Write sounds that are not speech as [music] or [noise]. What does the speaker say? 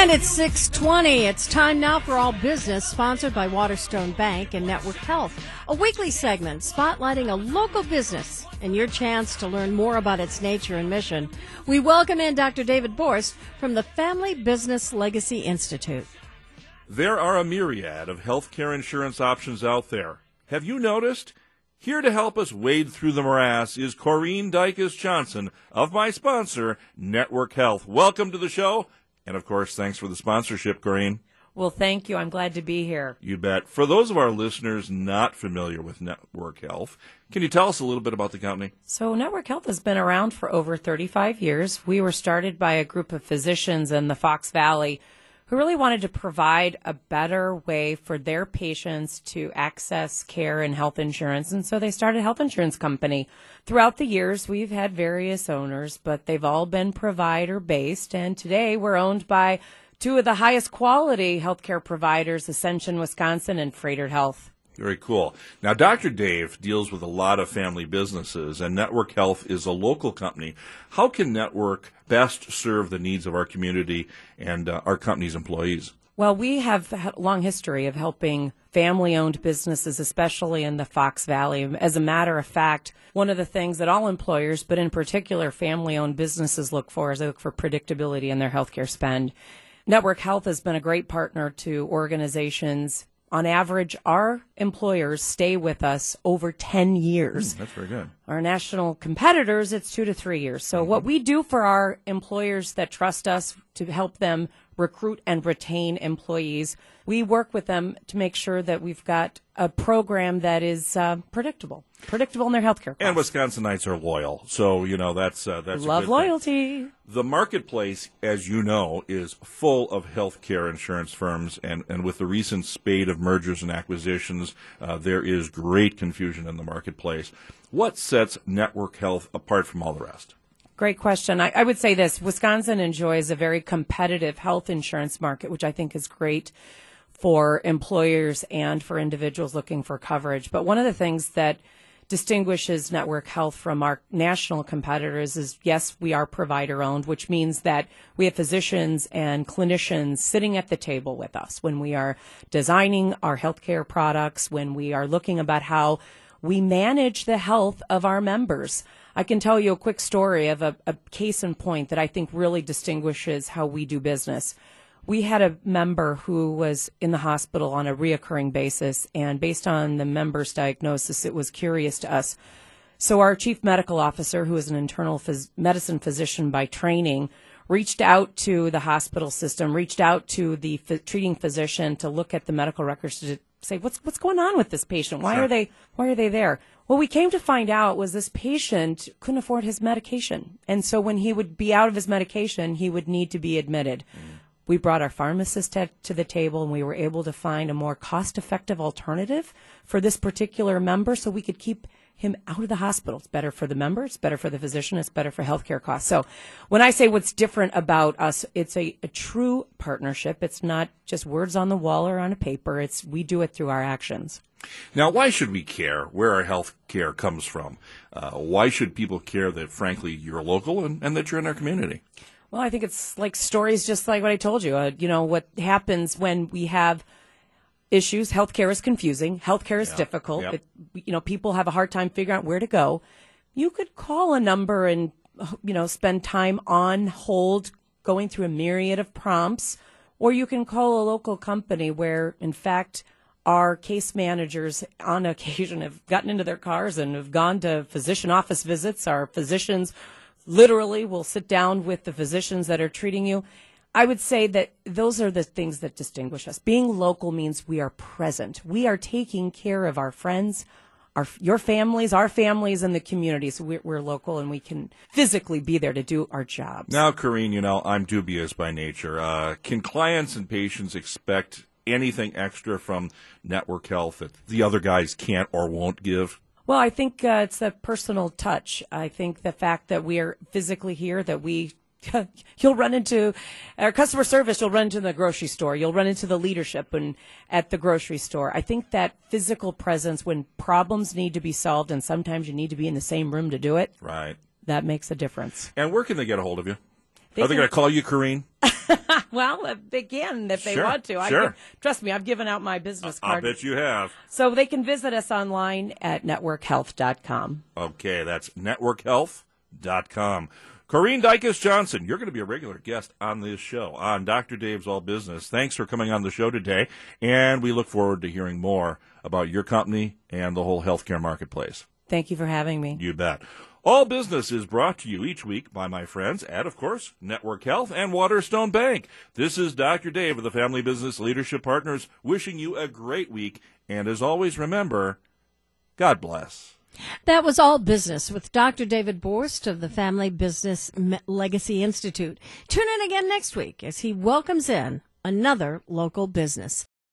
And it's 620. It's time now for All Business, sponsored by Waterstone Bank and Network Health. A weekly segment spotlighting a local business and your chance to learn more about its nature and mission. We welcome in Dr. David Borst from the Family Business Legacy Institute. There are a myriad of healthcare insurance options out there. Have you noticed? Here to help us wade through the morass is Coreen Dicus Johnson of my sponsor, Network Health. Welcome to the show. And of course, thanks for the sponsorship, Coreen. Well, thank you. I'm glad to be here. You bet. For those of our listeners not familiar with Network Health, can you tell us a little bit about the company? So, Network Health has been around for over 35 years. We were started by a group of physicians in the Fox Valley who really wanted to provide a better way for their patients to access care and health insurance. And so they started a health insurance company. Throughout the years, we've had various owners, but they've all been provider based. And today we're owned by two of the highest quality healthcare providers, Ascension, Wisconsin and Froedtert Health. Very cool. Now, Dr. Dave deals with a lot of family businesses, and Network Health is a local company. How can Network best serve the needs of our community and uh, our company's employees? Well, we have a long history of helping family owned businesses, especially in the Fox Valley. As a matter of fact, one of the things that all employers, but in particular family owned businesses, look for is they look for predictability in their healthcare spend. Network Health has been a great partner to organizations on average, our employers stay with us over 10 years. Mm, that's very good. Our national competitors, it's two to three years. So, mm-hmm. what we do for our employers that trust us to help them recruit and retain employees. We work with them to make sure that we've got a program that is uh, predictable, predictable in their healthcare. Costs. And Wisconsinites are loyal, so you know that's uh, that's love loyalty. Thing. The marketplace, as you know, is full of healthcare insurance firms, and and with the recent spate of mergers and acquisitions, uh, there is great confusion in the marketplace. What sets Network Health apart from all the rest? Great question. I, I, would say this Wisconsin enjoys a very competitive health insurance market, which I think is great for employers and for individuals looking for coverage. But one of the things that distinguishes Network Health from our national competitors is yes, we are provider owned, which means that we have physicians and clinicians sitting at the table with us when we are designing our healthcare products, when we are looking about how we manage the health of our members. I can tell you a quick story of a, a case in point that I think really distinguishes how we do business. We had a member who was in the hospital on a reoccurring basis, and based on the member's diagnosis, it was curious to us. So, our chief medical officer, who is an internal phys- medicine physician by training, reached out to the hospital system, reached out to the f- treating physician to look at the medical records to say what's what's going on with this patient. Why sure. are they why are they there? What we came to find out was this patient couldn't afford his medication. And so when he would be out of his medication, he would need to be admitted. Mm. We brought our pharmacist to, to the table and we were able to find a more cost effective alternative for this particular member so we could keep him out of the hospital. It's better for the member, it's better for the physician, it's better for healthcare costs. So when I say what's different about us, it's a, a true partnership. It's not just words on the wall or on a paper. It's we do it through our actions. Now, why should we care where our health care comes from? Uh, why should people care that, frankly, you're local and, and, that you're in our community? Well, I think it's like stories just like what I told you. Uh, you know, what happens when we have issues. Healthcare is confusing. Healthcare is yeah. difficult. Yep. It, you know, people have a hard time figuring out where to go. You could call a number and, you know, spend time on hold going through a myriad of prompts, or you can call a local company where, in fact, our case managers on [laughs] occasion have gotten into their cars and have gone to physician office visits. Our physicians literally will sit down with the physicians that are treating you. I would say that those are the things that distinguish us. Being local means we are present. We are taking care of our friends, our your families, our families, and the community. So we're, we're, local and we can physically be there to do our jobs. Now, Coreen, you know I'm dubious by nature. Uh, can clients and patients expect anything extra from network health that the other guys can't or won't give? Well, I think uh, it's a personal touch. I think the fact that we are physically here, that we [laughs] you'll run into our customer service. You'll run into the grocery store. You'll run into the leadership and at the grocery store. I think that physical presence when problems need to be solved, and sometimes you need to be in the same room to do it. Right. That makes a difference. And where can they get a hold of you? They Are they going to call you Coreen? [laughs] Well, uh, if they if they Sure, want to. I sure. give- trust me, I've given out my business card. I bet you have. So they can visit us online at networkhealth.com. Okay, that's networkhealth.com. Coreen Dicus Johnson, you're going to be a regular guest on this show, on Dr. Dave's All Business. Thanks for coming on the show today, and we look forward to hearing more about your company and the whole healthcare marketplace. Thank you for having me. You bet. All Business is brought to you each week by my friends at, of course, Network Health and Waterstone Bank. This is Dr. Dave of the Family Business Leadership Partners wishing you a great week. And as always, remember, God bless. That was all business with Dr. David Borst of the Family Business Legacy Institute. Tune in again next week as he welcomes in another local business.